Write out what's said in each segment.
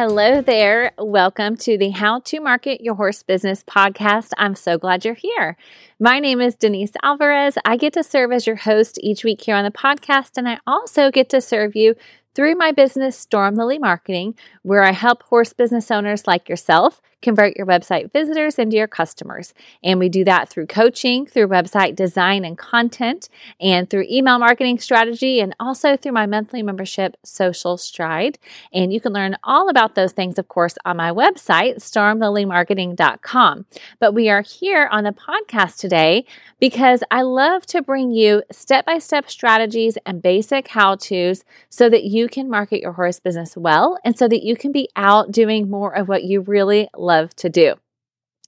Hello there. Welcome to the How to Market Your Horse Business podcast. I'm so glad you're here. My name is Denise Alvarez. I get to serve as your host each week here on the podcast, and I also get to serve you through my business, Storm Lily Marketing, where I help horse business owners like yourself convert your website visitors into your customers. And we do that through coaching, through website design and content, and through email marketing strategy, and also through my monthly membership, Social Stride. And you can learn all about those things, of course, on my website, stormlilymarketing.com. But we are here on the podcast today because I love to bring you step by step strategies and basic how to's so that you can market your horse business well and so that you can be out doing more of what you really love to do.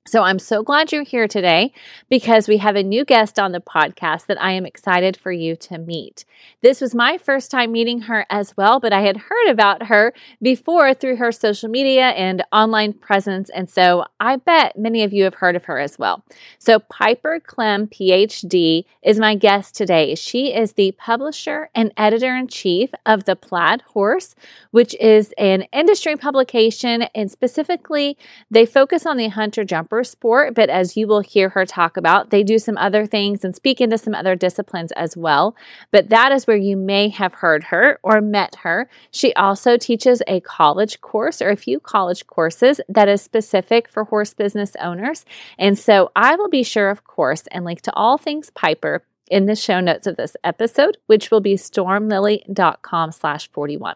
So I'm so glad you're here today because we have a new guest on the podcast that I am excited for you to meet. This was my first time meeting her as well, but I had heard about her before through her social media and online presence. And so I bet many of you have heard of her as well. So Piper Klemm, PhD, is my guest today. She is the publisher and editor in chief of The Plaid Horse, which is an industry publication. And specifically, they focus on the hunter jumper sport, but as you will hear her talk about, they do some other things and speak into some other disciplines as well. But that is where you may have heard her or met her. She also teaches a college course or a few college courses that is specific for horse business owners. And so I will be sure, of course, and link to all things Piper in the show notes of this episode, which will be stormlily.com slash 41.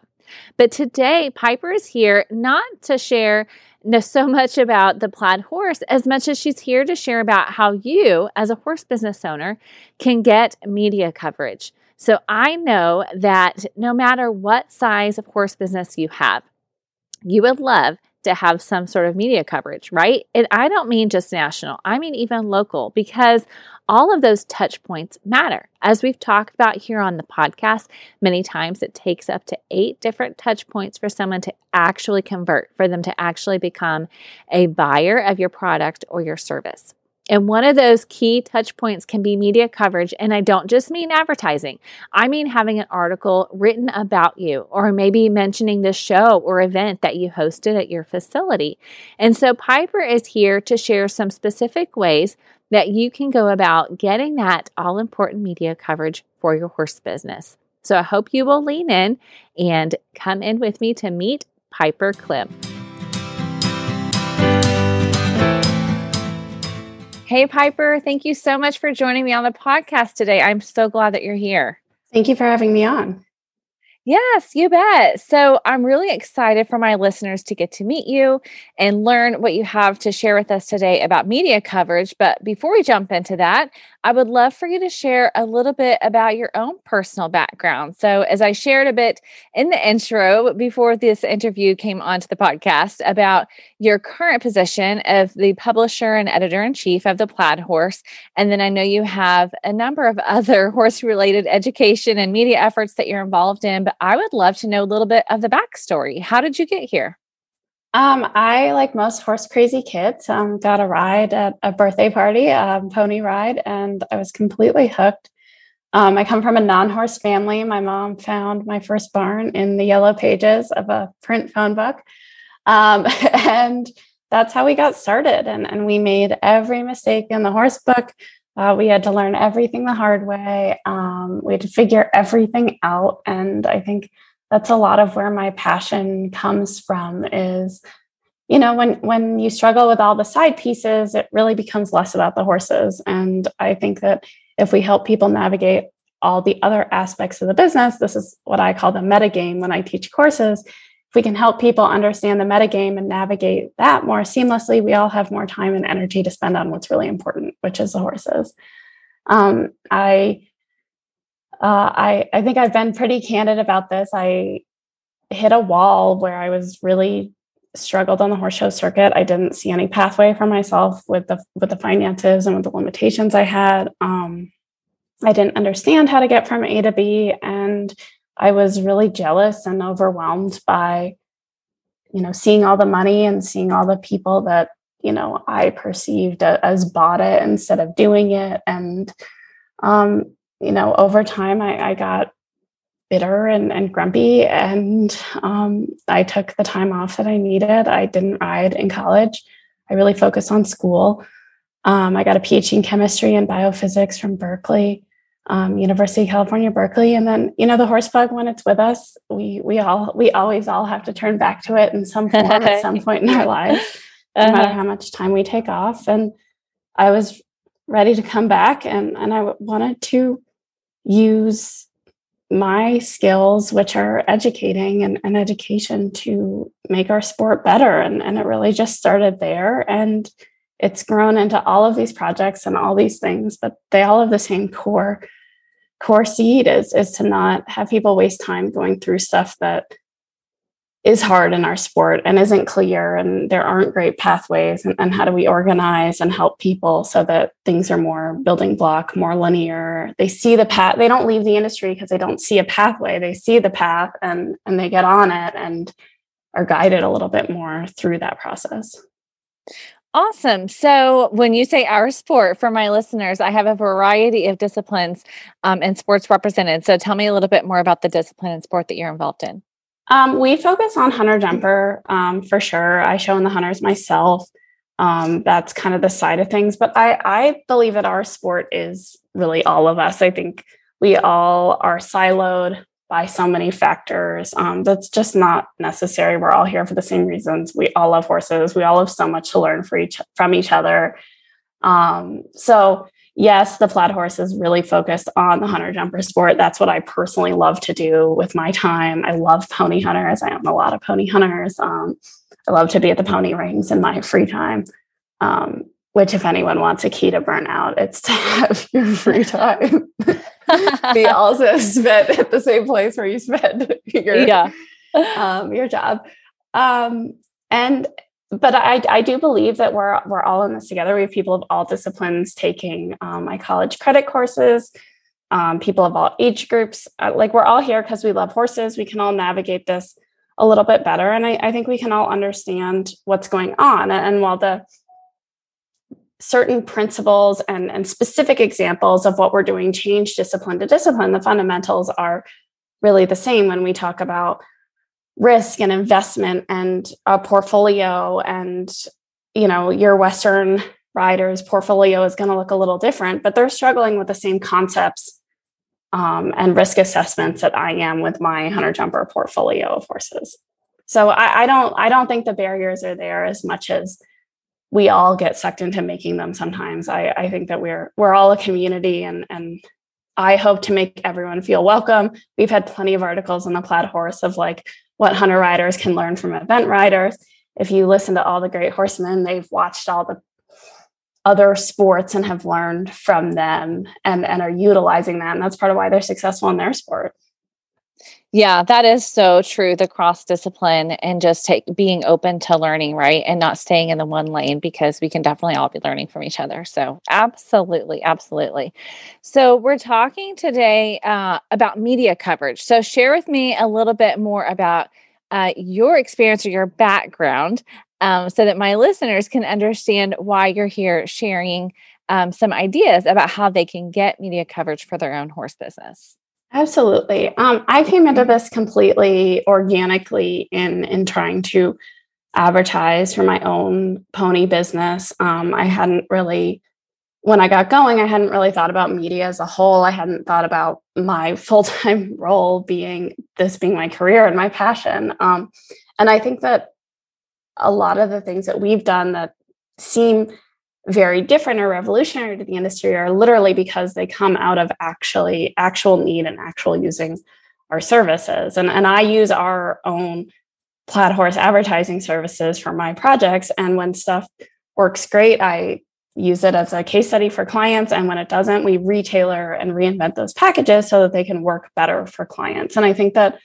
But today, Piper is here not to share so much about the plaid horse as much as she's here to share about how you, as a horse business owner, can get media coverage. So I know that no matter what size of horse business you have, you would love to have some sort of media coverage, right? And I don't mean just national, I mean even local, because all of those touch points matter. As we've talked about here on the podcast, many times it takes up to eight different touch points for someone to actually convert, for them to actually become a buyer of your product or your service. And one of those key touch points can be media coverage. And I don't just mean advertising, I mean having an article written about you, or maybe mentioning the show or event that you hosted at your facility. And so Piper is here to share some specific ways that you can go about getting that all important media coverage for your horse business. So I hope you will lean in and come in with me to meet Piper Klemm. Hey, Piper, thank you so much for joining me on the podcast today. I'm so glad that you're here. Thank you for having me on. Yes, you bet. So I'm really excited for my listeners to get to meet you and learn what you have to share with us today about media coverage. But before we jump into that, I would love for you to share a little bit about your own personal background. So, as I shared a bit in the intro before this interview came onto the podcast about your current position of the publisher and editor in chief of the Plaid Horse. And then I know you have a number of other horse related education and media efforts that you're involved in, but I would love to know a little bit of the backstory. How did you get here? Um, I, like most horse crazy kids, um, got a ride at a birthday party, um, pony ride, and I was completely hooked. Um, I come from a non horse family. My mom found my first barn in the yellow pages of a print phone book. Um, and that's how we got started. And, and we made every mistake in the horse book. Uh, we had to learn everything the hard way. Um, we had to figure everything out. And I think that's a lot of where my passion comes from is you know when when you struggle with all the side pieces it really becomes less about the horses and i think that if we help people navigate all the other aspects of the business this is what i call the meta game when i teach courses we can help people understand the metagame and navigate that more seamlessly we all have more time and energy to spend on what's really important which is the horses um, i uh, I, I think I've been pretty candid about this. I hit a wall where I was really struggled on the horse show circuit. I didn't see any pathway for myself with the with the finances and with the limitations I had. Um, I didn't understand how to get from A to B, and I was really jealous and overwhelmed by, you know, seeing all the money and seeing all the people that you know I perceived as bought it instead of doing it, and um, you know, over time, I, I got bitter and, and grumpy. And um, I took the time off that I needed. I didn't ride in college. I really focused on school. Um, I got a PhD in chemistry and biophysics from Berkeley, um, University of California, Berkeley. And then, you know, the horse bug, when it's with us, we we all we always all have to turn back to it in some form at some point in our lives, uh-huh. no matter uh-huh. how much time we take off. And I was ready to come back and, and I wanted to use my skills, which are educating and, and education, to make our sport better. And, and it really just started there. And it's grown into all of these projects and all these things, but they all have the same core core seed is is to not have people waste time going through stuff that is hard in our sport and isn't clear and there aren't great pathways and, and, how do we organize and help people so that things are more building block more linear. They see the path they don't leave the industry because they don't see a pathway. They see the path and and they get on it and are guided a little bit more through that process Awesome. So, when you say our sport, for my listeners, I have a variety of disciplines um, and sports represented. So, tell me a little bit more about the discipline and sport that you're involved in. Um, we focus on hunter jumper um, for sure. I show in the hunters myself. Um, that's kind of the side of things. But I, I believe that our sport is really all of us. I think we all are siloed by so many factors. Um, that's just not necessary. We're all here for the same reasons. We all love horses. We all have so much to learn each from each other. Um, so yes, the plaid horse is really focused on the hunter jumper sport. That's what I personally love to do with my time. I love pony hunters. I own a lot of pony hunters. Um, I love to be at the pony rings in my free time. Um, which, if anyone wants a key to burnout, it's to have your free time be also spent at the same place where you spent your yeah. um, your job. Um, and but I, I do believe that we're we're all in this together. We have people of all disciplines taking um, my college credit courses, um, people of all age groups. Uh, like we're all here because we love horses. We can all navigate this a little bit better, and I, I think we can all understand what's going on. And, and while the certain principles and, and specific examples of what we're doing change discipline to discipline, the fundamentals are really the same when we talk about risk and investment and a portfolio and you know your western riders portfolio is going to look a little different but they're struggling with the same concepts um, and risk assessments that i am with my hunter jumper portfolio of horses. So I, I don't i don't think the barriers are there as much as we all get sucked into making them sometimes i, I think that we're we're all a community and and i hope to make everyone feel welcome we've had plenty of articles on the plaid horse of like what hunter riders can learn from event riders. If you listen to all the great horsemen, they've watched all the other sports and have learned from them and, and are utilizing that. And that's part of why they're successful in their sport. Yeah, that is so true. The cross discipline and just take being open to learning, right? And not staying in the one lane because we can definitely all be learning from each other. So, absolutely, absolutely. So, we're talking today uh, about media coverage. So, share with me a little bit more about uh, your experience or your background um, so that my listeners can understand why you're here sharing um, some ideas about how they can get media coverage for their own horse business. Absolutely. Um, I came into this completely organically in in trying to advertise for my own pony business. Um, I hadn't really, when I got going, I hadn't really thought about media as a whole. I hadn't thought about my full time role being this being my career and my passion. Um, and I think that a lot of the things that we've done that seem very different or revolutionary to the industry are literally because they come out of actually actual need and actual using our services. And, and I use our own Plaid Horse advertising services for my projects. And when stuff works great, I use it as a case study for clients. And when it doesn't, we retailer and reinvent those packages so that they can work better for clients. And I think that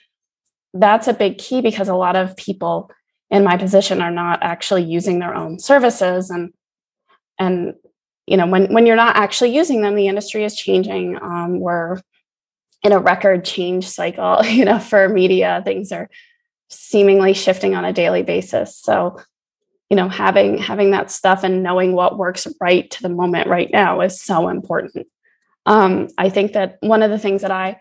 that's a big key because a lot of people in my position are not actually using their own services. And and you know when when you're not actually using them the industry is changing um, we're in a record change cycle you know for media things are seemingly shifting on a daily basis. So you know having having that stuff and knowing what works right to the moment right now is so important. Um, i think that one of the things that i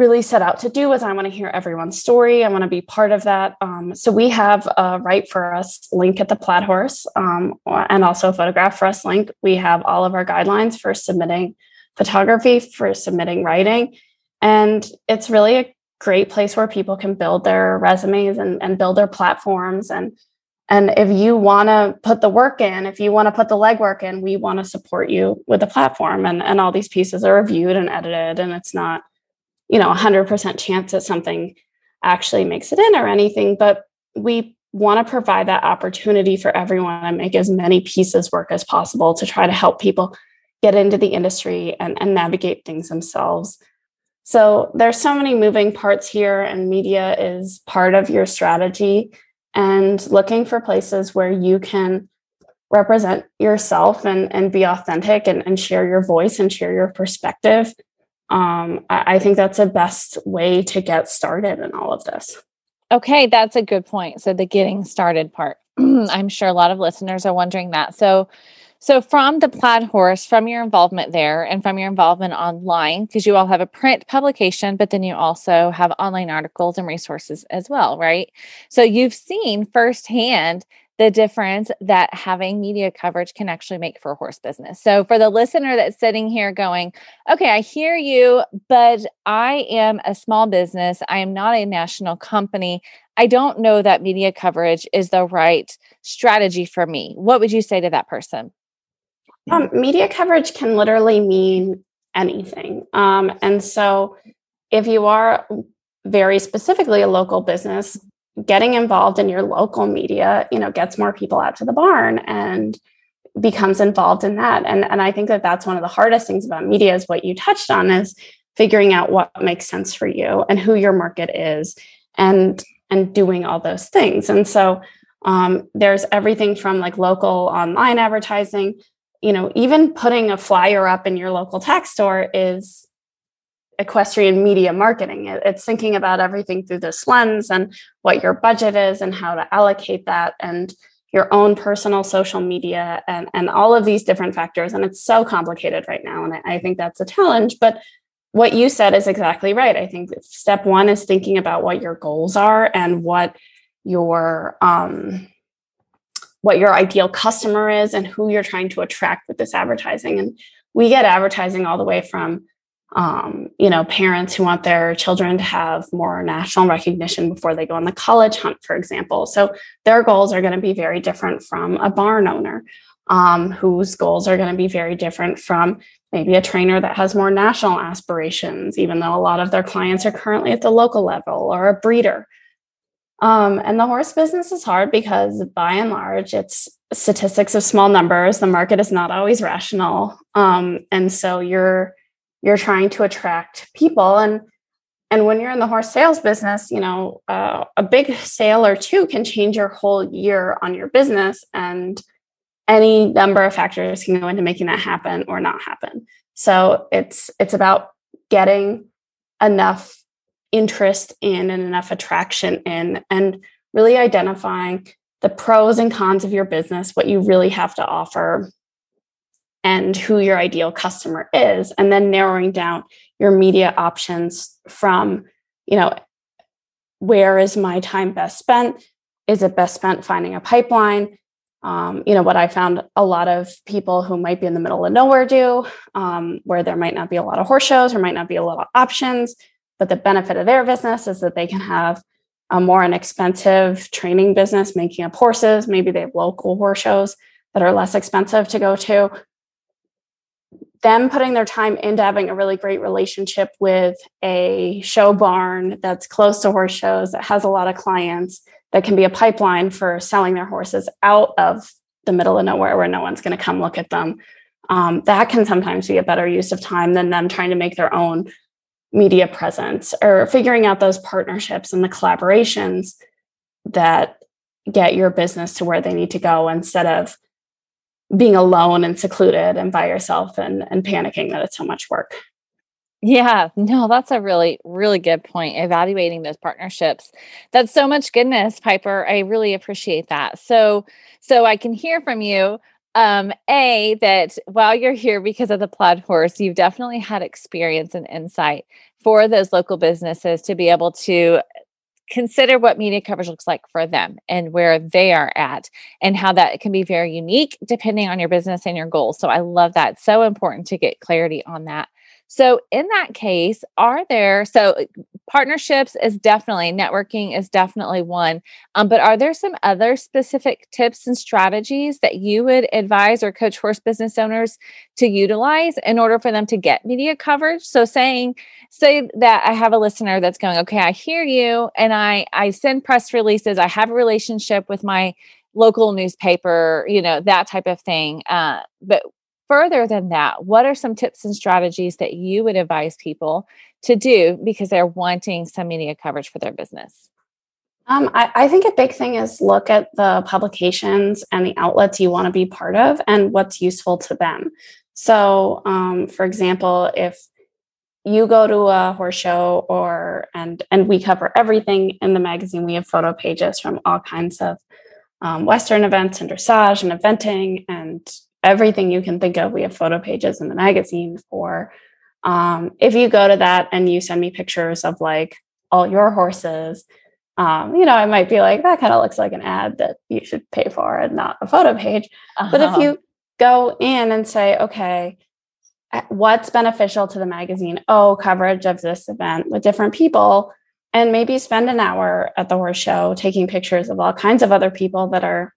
really set out to do is I want to hear everyone's story. I want to be part of that. Um, so we have a Write for Us link at the Plaid Horse um, and also a Photograph for Us link. We have all of our guidelines for submitting photography, for submitting writing. And it's really a great place where people can build their resumes and, and build their platforms. And, and if you want to put the work in, if you want to put the legwork in, we want to support you with the platform. And, and all these pieces are reviewed and edited, and it's not you know 100% chance that something actually makes it in or anything but we want to provide that opportunity for everyone and make as many pieces work as possible to try to help people get into the industry and, and navigate things themselves. So there's so many moving parts here and media is part of your strategy and looking for places where you can represent yourself and, and be authentic and, and share your voice and share your perspective um, I, I think that's the best way to get started in all of this. Okay, that's a good point. So the getting started part. I'm sure a lot of listeners are wondering that. So so from the plaid horse, from your involvement there and from your involvement online, because you all have a print publication, but then you also have online articles and resources as well, right? So you've seen firsthand the difference that having media coverage can actually make for a horse business. So, for the listener that's sitting here going, okay, I hear you, but I am a small business, I am not a national company. I don't know that media coverage is the right strategy for me. What would you say to that person? Um, media coverage can literally mean anything. Um, and so, if you are very specifically a local business, getting involved in your local media, you know, gets more people out to the barn and becomes involved in that. And, and I think that that's one of the hardest things about media is what you touched on is figuring out what makes sense for you and who your market is and and doing all those things. And so um, there's everything from like local online advertising, you know, even putting a flyer up in your local tax store is equestrian media marketing. It's thinking about everything through this lens and what your budget is and how to allocate that and your own personal social media and, and all of these different factors. And it's so complicated right now. And I, I think that's a challenge. But what you said is exactly right. I think step one is thinking about what your goals are and what your um, what your ideal customer is and who you're trying to attract with this advertising. And we get advertising all the way from um, you know, parents who want their children to have more national recognition before they go on the college hunt, for example. So their goals are going to be very different from a barn owner, um, whose goals are going to be very different from maybe a trainer that has more national aspirations, even though a lot of their clients are currently at the local level, or a breeder. Um, and the horse business is hard because by and large, it's statistics of small numbers. The market is not always rational. Um, and so you're you're trying to attract people. And and when you're in the horse sales business you know uh, a big sale or two can change your whole year on your business and any number of factors can go into making that happen or not happen. So it's it's about getting enough interest in and enough attraction in and really identifying the pros and cons of your business what you really have to offer and who your ideal customer is and then narrowing down your media options from you know where is my time best spent? Is it best spent finding a pipeline? Um, you know what i found a lot of people who might be in the middle of nowhere do um, where there might not be a lot of horse shows or might not be a lot of options but the benefit of their business is that they can have a more inexpensive training business making up horses. Maybe they have local horse shows that are less expensive to go to them putting their time into having a really great relationship with a show barn that's close to horse shows that has a lot of clients that can be a pipeline for selling their horses out of the middle of nowhere where no one's going to come look at them. Um, that can sometimes be a better use of time than them trying to make their own media presence or figuring out those partnerships and the collaborations that get your business to where they need to go instead of being alone and secluded and by yourself and, and panicking that it's so much work. Yeah, no, that's a really, really good point. Evaluating those partnerships. That's so much goodness, Piper. I really appreciate that. So, so I can hear from you. um, A, that while you're here because of the plaid horse, you've definitely had experience and insight for those local businesses to be able to consider what media coverage looks like for them and where they are at and how that can be very unique depending on your business and your goals. So I love that. So important to get clarity on that. So, in that case, are there so uh, partnerships is definitely networking is definitely one, um, but are there some other specific tips and strategies that you would advise or coach horse business owners to utilize in order for them to get media coverage? So, saying, say that I have a listener that's going, okay, I hear you, and I I send press releases, I have a relationship with my local newspaper, you know, that type of thing. Uh, but further than that, what are some tips and strategies that you would advise people to do because they're wanting some media coverage for their business? Um, I, I, think a big thing is look at the publications and the outlets you want to be part of and what's useful to them. So, um, for example, if you go to a horse show or and and we cover everything in the magazine, we have photo pages from all kinds of um, Western events and dressage and eventing and everything you can think of. We have photo pages in the magazine for. Um, if you go to that and you send me pictures of like all your horses, um, you know, I might be like, that kind of looks like an ad that you should pay for and not a photo page. Uh-huh. But if uh-huh. you go in and say, okay, what's beneficial to the magazine? Oh, coverage of this event with different people. And maybe spend an hour at the horse show taking pictures of all kinds of other people that are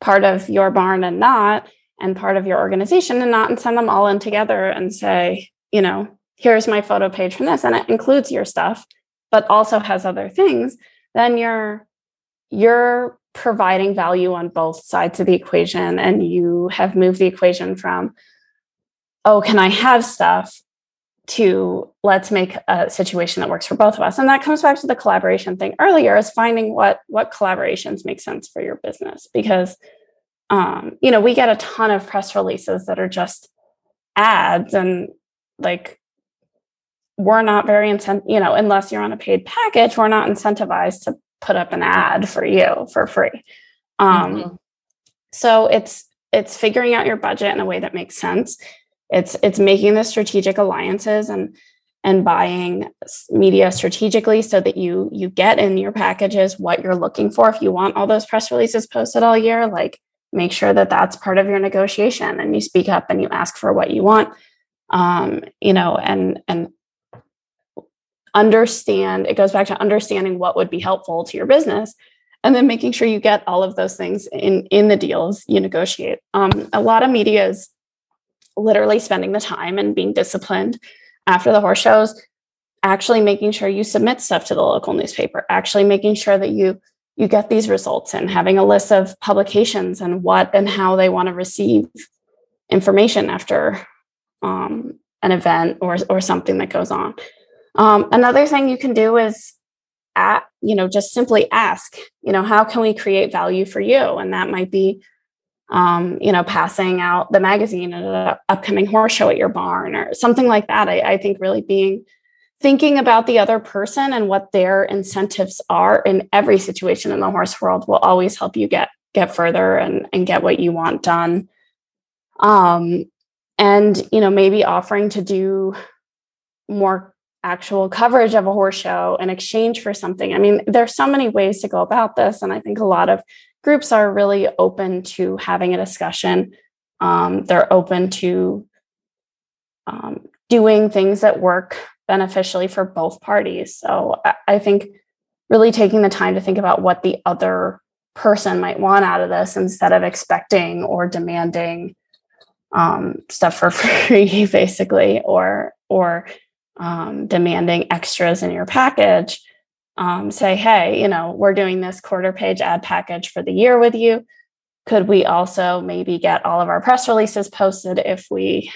part of your barn and not and part of your organization and not and send them all in together and say, you know, here's my photo page from this and it includes your stuff but also has other things, then you're you're providing value on both sides of the equation and you have moved the equation from oh, can I have stuff? to let's make a situation that works for both of us and that comes back to the collaboration thing. Earlier is finding what what collaborations make sense for your business because um, you know, we get a ton of press releases that are just ads and like we're not very incent you know unless you're on a paid package we're not incentivized to put up an ad for you for free. Um, mm-hmm. so it's it's figuring out your budget in a way that makes sense. It's it's making the strategic alliances and and buying media strategically so that you you get in your packages what you're looking for. If you want all those press releases posted all year like make sure that that's part of your negotiation and you speak up and you ask for what you want um, you know and and understand it goes back to understanding what would be helpful to your business and then making sure you get all of those things in in the deals you negotiate. Um, a lot of media is literally spending the time and being disciplined after the horse shows actually making sure you submit stuff to the local newspaper actually making sure that you you get these results and having a list of publications and what and how they want to receive information after um, an event or, or something that goes on. Um, another thing you can do is at, you know, just simply ask, you know, how can we create value for you? And that might be, um, you know, passing out the magazine at an upcoming horse show at your barn or something like that. I, I think really being thinking about the other person and what their incentives are in every situation in the horse world will always help you get get further and and get what you want done. Um and you know maybe offering to do more actual coverage of a horse show in exchange for something. I mean there's so many ways to go about this and i think a lot of groups are really open to having a discussion. Um, they're open to um, doing things that work beneficially for both parties. So I think really taking the time to think about what the other person might want out of this instead of expecting or demanding um, stuff for free, basically, or or um, demanding extras in your package. Um, say, hey, you know, we're doing this quarter page ad package for the year with you. Could we also maybe get all of our press releases posted if we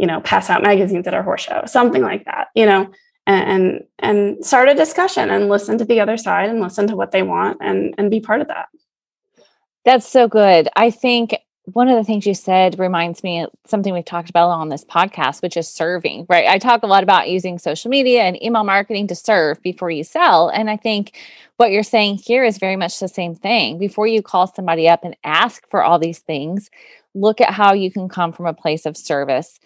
you know, pass out magazines at our horse show, something like that, you know, and and start a discussion and listen to the other side and listen to what they want and and be part of that. That's so good. I think one of the things you said reminds me something we've talked about on this podcast, which is serving, right? I talk a lot about using social media and email marketing to serve before you sell. And I think what you're saying here is very much the same thing. Before you call somebody up and ask for all these things, look at how you can come from a place of service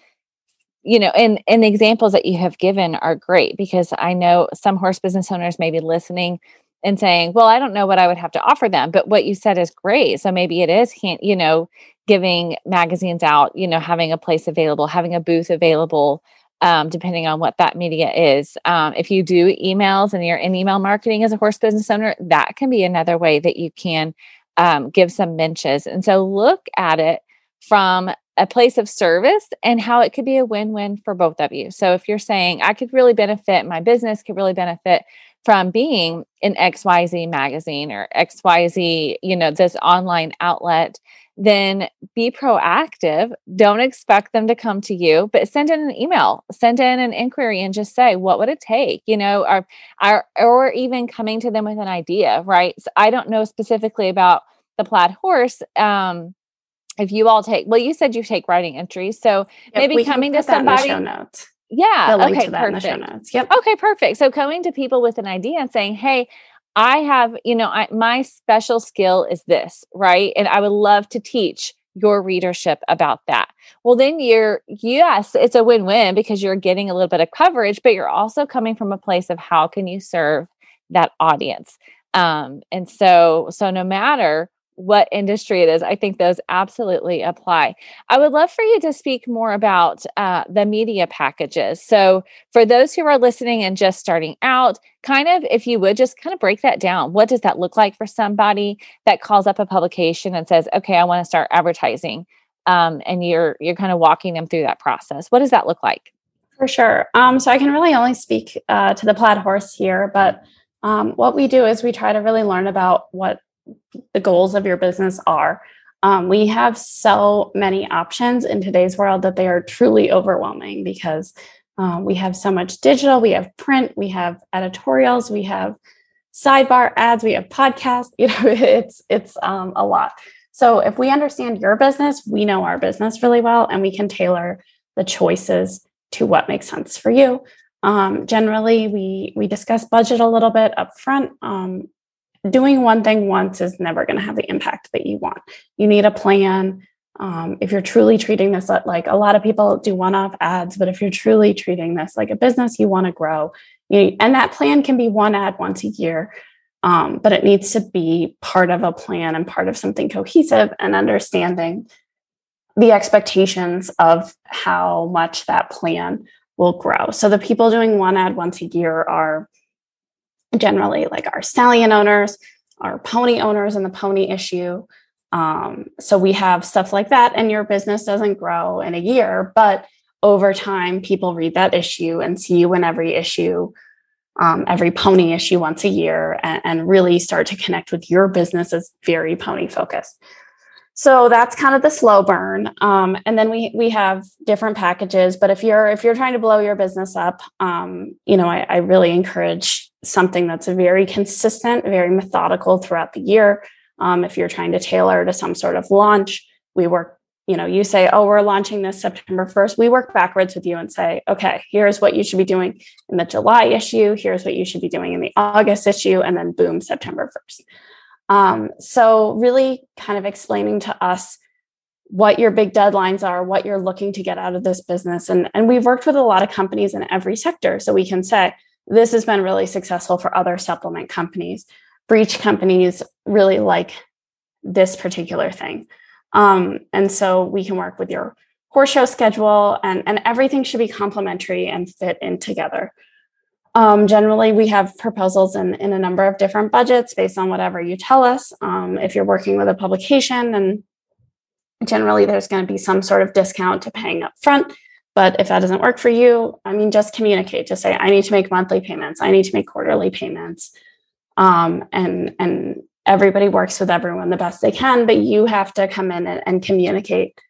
you know and and the examples that you have given are great because i know some horse business owners may be listening and saying well i don't know what i would have to offer them but what you said is great. So maybe it is you know giving magazines out you know having a place available having a booth available um, depending on what that media is. Um, if you do emails and you're in email marketing as a horse business owner that can be another way that you can um, give some mentions. And so look at it from a place of service and how it could be a win-win for both of you. So if you're saying I could really benefit, my business could really benefit from being in XYZ magazine or XYZ, you know, this online outlet, then be proactive. Don't expect them to come to you, but send in an email, send in an inquiry and just say, what would it take? You know, or, or, or even coming to them with an idea, right? So I don't know specifically about the plaid horse. Um, if you all take well you said you take writing entries so yep, maybe coming to somebody show notes. Yeah okay to that perfect. in the show notes. Yep. Okay perfect. So coming to people with an idea and saying hey i have you know I, my special skill is this right? And i would love to teach your readership about that. Well then you're yes it's a win-win because you're getting a little bit of coverage but you're also coming from a place of how can you serve that audience? Um and so so no matter what industry it is. I think those absolutely apply. I would love for you to speak more about uh, the media packages. So, for those who are listening and just starting out, kind of, if you would just kind of break that down. What does that look like for somebody that calls up a publication and says, "Okay, I want to start advertising," um, and you're you're kind of walking them through that process. What does that look like? For sure. Um, so I can really only speak uh, to the plaid horse here, but um, what we do is we try to really learn about what the goals of your business are. Um, we have so many options in today's world that they are truly overwhelming because uh, we have so much digital, we have print, we have editorials, we have sidebar ads, we have podcasts. You know, it's it's um, a lot. So if we understand your business, we know our business really well, and we can tailor the choices to what makes sense for you. Um, generally, we we discuss budget a little bit up front. Um, doing one thing once is never going to have the impact that you want. You need a plan. Um, if you're truly treating this like a lot of people do one off ads, but if you're truly treating this like a business you want to grow, you, and that plan can be one ad once a year, um, but it needs to be part of a plan and part of something cohesive and understanding the expectations of how much that plan will grow. So the people doing one ad once a year are generally like our stallion owners, our pony owners, and the pony issue. Um, so we have stuff like that, and your business doesn't grow in a year, but over time, people read that issue and see you in every issue, um, every pony issue once a year, and, and really start to connect with your business as very pony focused. So that's kind of the slow burn. Um, and then we we have different packages. But if you're if you're trying to blow your business up, um, you know, I, I really encourage something that's very consistent, very methodical throughout the year. Um, if you're trying to tailor to some sort of launch, we work, you know, you say, oh, we're launching this September 1st. We work backwards with you and say, okay, here's what you should be doing in the July issue. Here's what you should be doing in the August issue. And then boom, September 1st. Um, so, really kind of explaining to us what your big deadlines are, what you're looking to get out of this business. And, and we've worked with a lot of companies in every sector. So we can say, this has been really successful for other supplement companies. Breach companies really like this particular thing. Um, and so we can work with your horse show schedule and, and everything should be complementary and fit in together. Um, generally, we have proposals in, in a number of different budgets based on whatever you tell us. Um, if you're working with a publication, and generally there's going to be some sort of discount to paying up front. But if that doesn't work for you, I mean, just communicate. Just say, I need to make monthly payments. I need to make quarterly payments. Um, and and everybody works with everyone the best they can, but you have to come in and, and communicate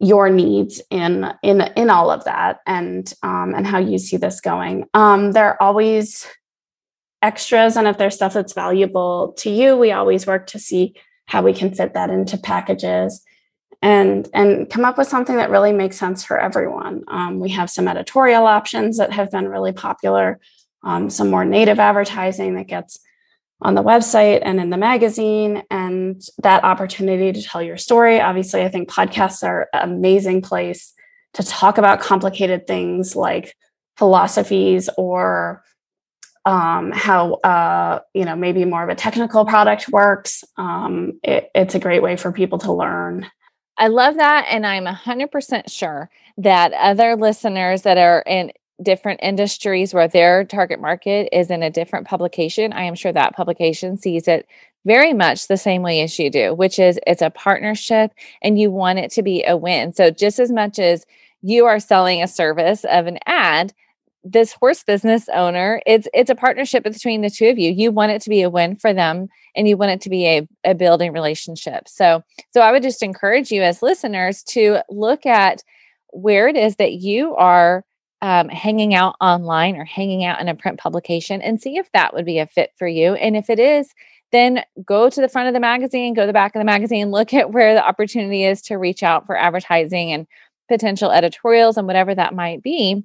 your needs in in in all of that and um, and how you see this going. Um, there are always extras, and if there's stuff that's valuable to you, we always work to see how we can fit that into packages and and come up with something that really makes sense for everyone. Um, we have some editorial options that have been really popular, um, some more native advertising that gets on the website and in the magazine and that opportunity to tell your story. Obviously, I think podcasts are an amazing place to talk about complicated things like philosophies or um, how uh, you know maybe more of a technical product works. Um, it, it's a great way for people to learn. I love that, and I'm 100% sure that other listeners that are in different industries where their target market is in a different publication, I am sure that publication sees it very much the same way as you do, which is it's a partnership and you want it to be a win. So, just as much as you are selling a service of an ad, this horse business owner, it's it's a partnership between the two of you. You want it to be a win for them and you want it to be a, a building relationship. So so I would just encourage you as listeners to look at where it is that you are um, hanging out online or hanging out in a print publication and see if that would be a fit for you. And if it is, then go to the front of the magazine, go to the back of the magazine, look at where the opportunity is to reach out for advertising and potential editorials and whatever that might be.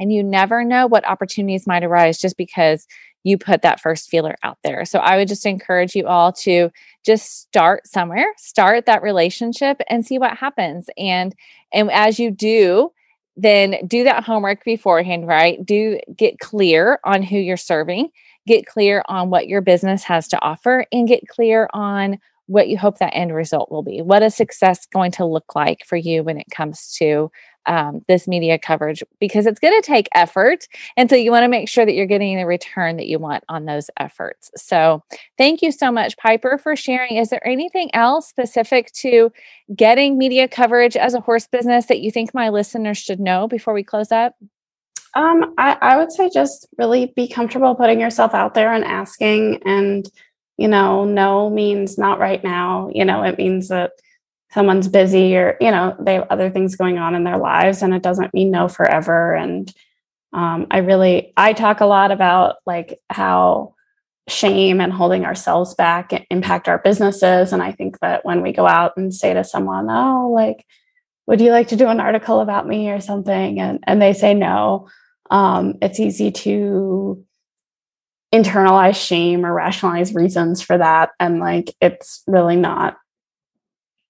And you never know what opportunities might arise just because you put that first feeler out there. So I would just encourage you all to just start somewhere, start that relationship and see what happens. And and as you do, then do that homework beforehand, right? Do get clear on who you're serving, get clear on what your business has to offer and get clear on what you hope that end result will be. What is success going to look like for you when it comes to um, this media coverage? Because it's going to take effort. And so you want to make sure that you're getting the return that you want on those efforts. So thank you so much, Piper, for sharing. Is there anything else specific to getting media coverage as a horse business that you think my listeners should know before we close up? Um, I, I would say just really be comfortable putting yourself out there and asking and you know, no means not right now. You know, it means that someone's busy or, you know, they have other things going on in their lives and it doesn't mean no forever. And um, I really, I talk a lot about like how shame and holding ourselves back impact our businesses. And I think that when we go out and say to someone, oh, like, would you like to do an article about me or something? And, and they say no, um, it's easy to internalize shame or rationalize reasons for that and like it's really not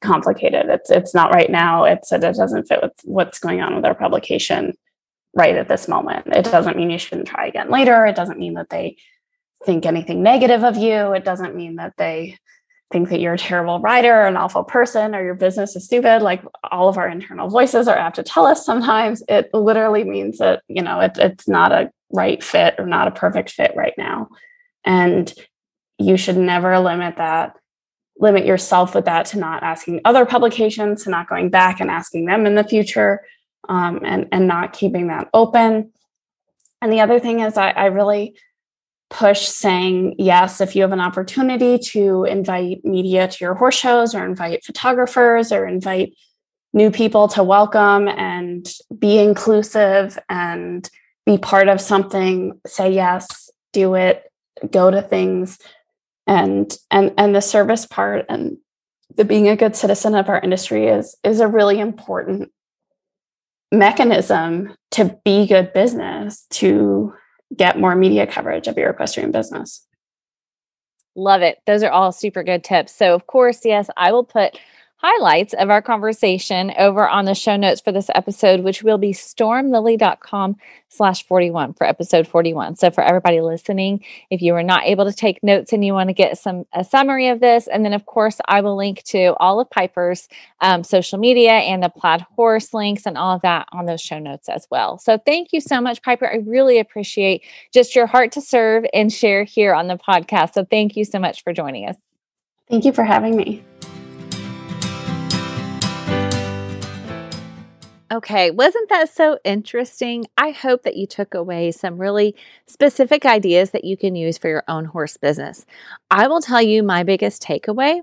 complicated. It's it's not right now. It's it doesn't fit with what's going on with our publication right at this moment. It doesn't mean you shouldn't try again later. It doesn't mean that they think anything negative of you. It doesn't mean that they think that you're a terrible writer or an awful person or your business is stupid. Like all of our internal voices are apt to tell us sometimes. It literally means that you know it, it's not a right fit or not a perfect fit right now. And you should never limit that, limit yourself with that to not asking other publications, to not going back and asking them in the future, um, and, and not keeping that open. And the other thing is, I, I really push saying yes if you have an opportunity to invite media to your horse shows or invite photographers or invite new people to welcome and be inclusive and be part of something, say yes, do it, go to things and and and the service part and the being a good citizen of our industry is is a really important mechanism to be good business to get more media coverage of your equestrian business. Love it. Those are all super good tips. So, of course, yes, I will put highlights of our conversation over on the show notes for this episode, which will be stormlily.com slash 41 for episode 41. So for everybody listening, if you were not able to take notes and you want to get some a summary of this, and then of course I will link to all of Piper's um, social media and the plaid horse links and all of that on those show notes as well. So thank you so much, Piper. I really appreciate just your heart to serve and share here on the podcast. So thank you so much for joining us. Thank you for having me. Okay, wasn't that so interesting? I hope that you took away some really specific ideas that you can use for your own horse business. I will tell you my biggest takeaway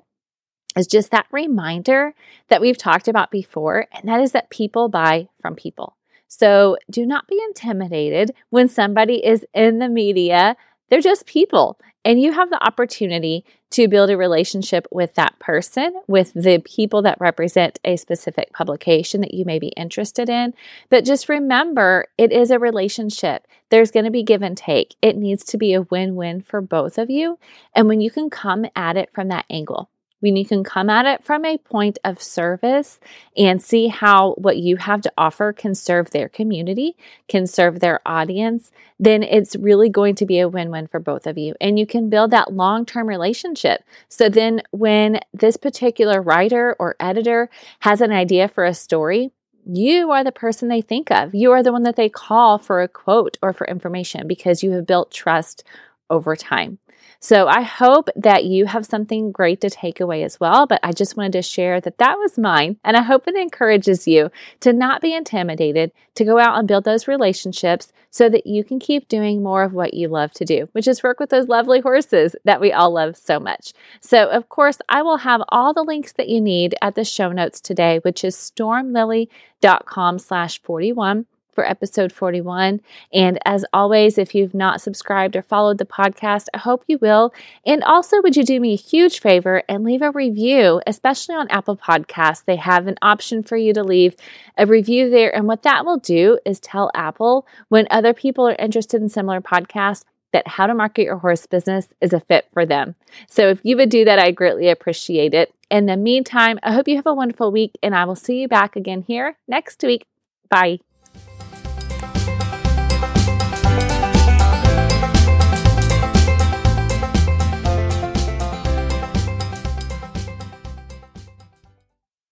is just that reminder that we've talked about before, and that is that people buy from people. So do not be intimidated when somebody is in the media. They're just people And you have the opportunity to build a relationship with that person, with the people that represent a specific publication that you may be interested in. But just remember, it is a relationship. There's going to be give and take. It needs to be a win win for both of you. And when you can come at it from that angle, when you can come at it from a point of service and see how what you have to offer can serve their community, can serve their audience, then it's really going to be a win win for both of you. And you can build that long term relationship. So then, when this particular writer or editor has an idea for a story, you are the person they think of. You are the one that they call for a quote or for information because you have built trust over time. So I hope that you have something great to take away as well. But I just wanted to share that that was mine. And I hope it encourages you to not be intimidated, to go out and build those relationships so that you can keep doing more of what you love to do, which is work with those lovely horses that we all love so much. So, of course, I will have all the links that you need at the show notes today, which is stormlily.com slash 41 for episode 41. And as always, if you've not subscribed or followed the podcast, I hope you will. And also, would you do me a huge favor and leave a review, especially on Apple Podcasts? They have an option for you to leave a review there. And what that will do is tell Apple when other people are interested in similar podcasts that how to market your horse business is a fit for them. So if you would do that, I greatly appreciate it. In the meantime, I hope you have a wonderful week and I will see you back again here next week. Bye.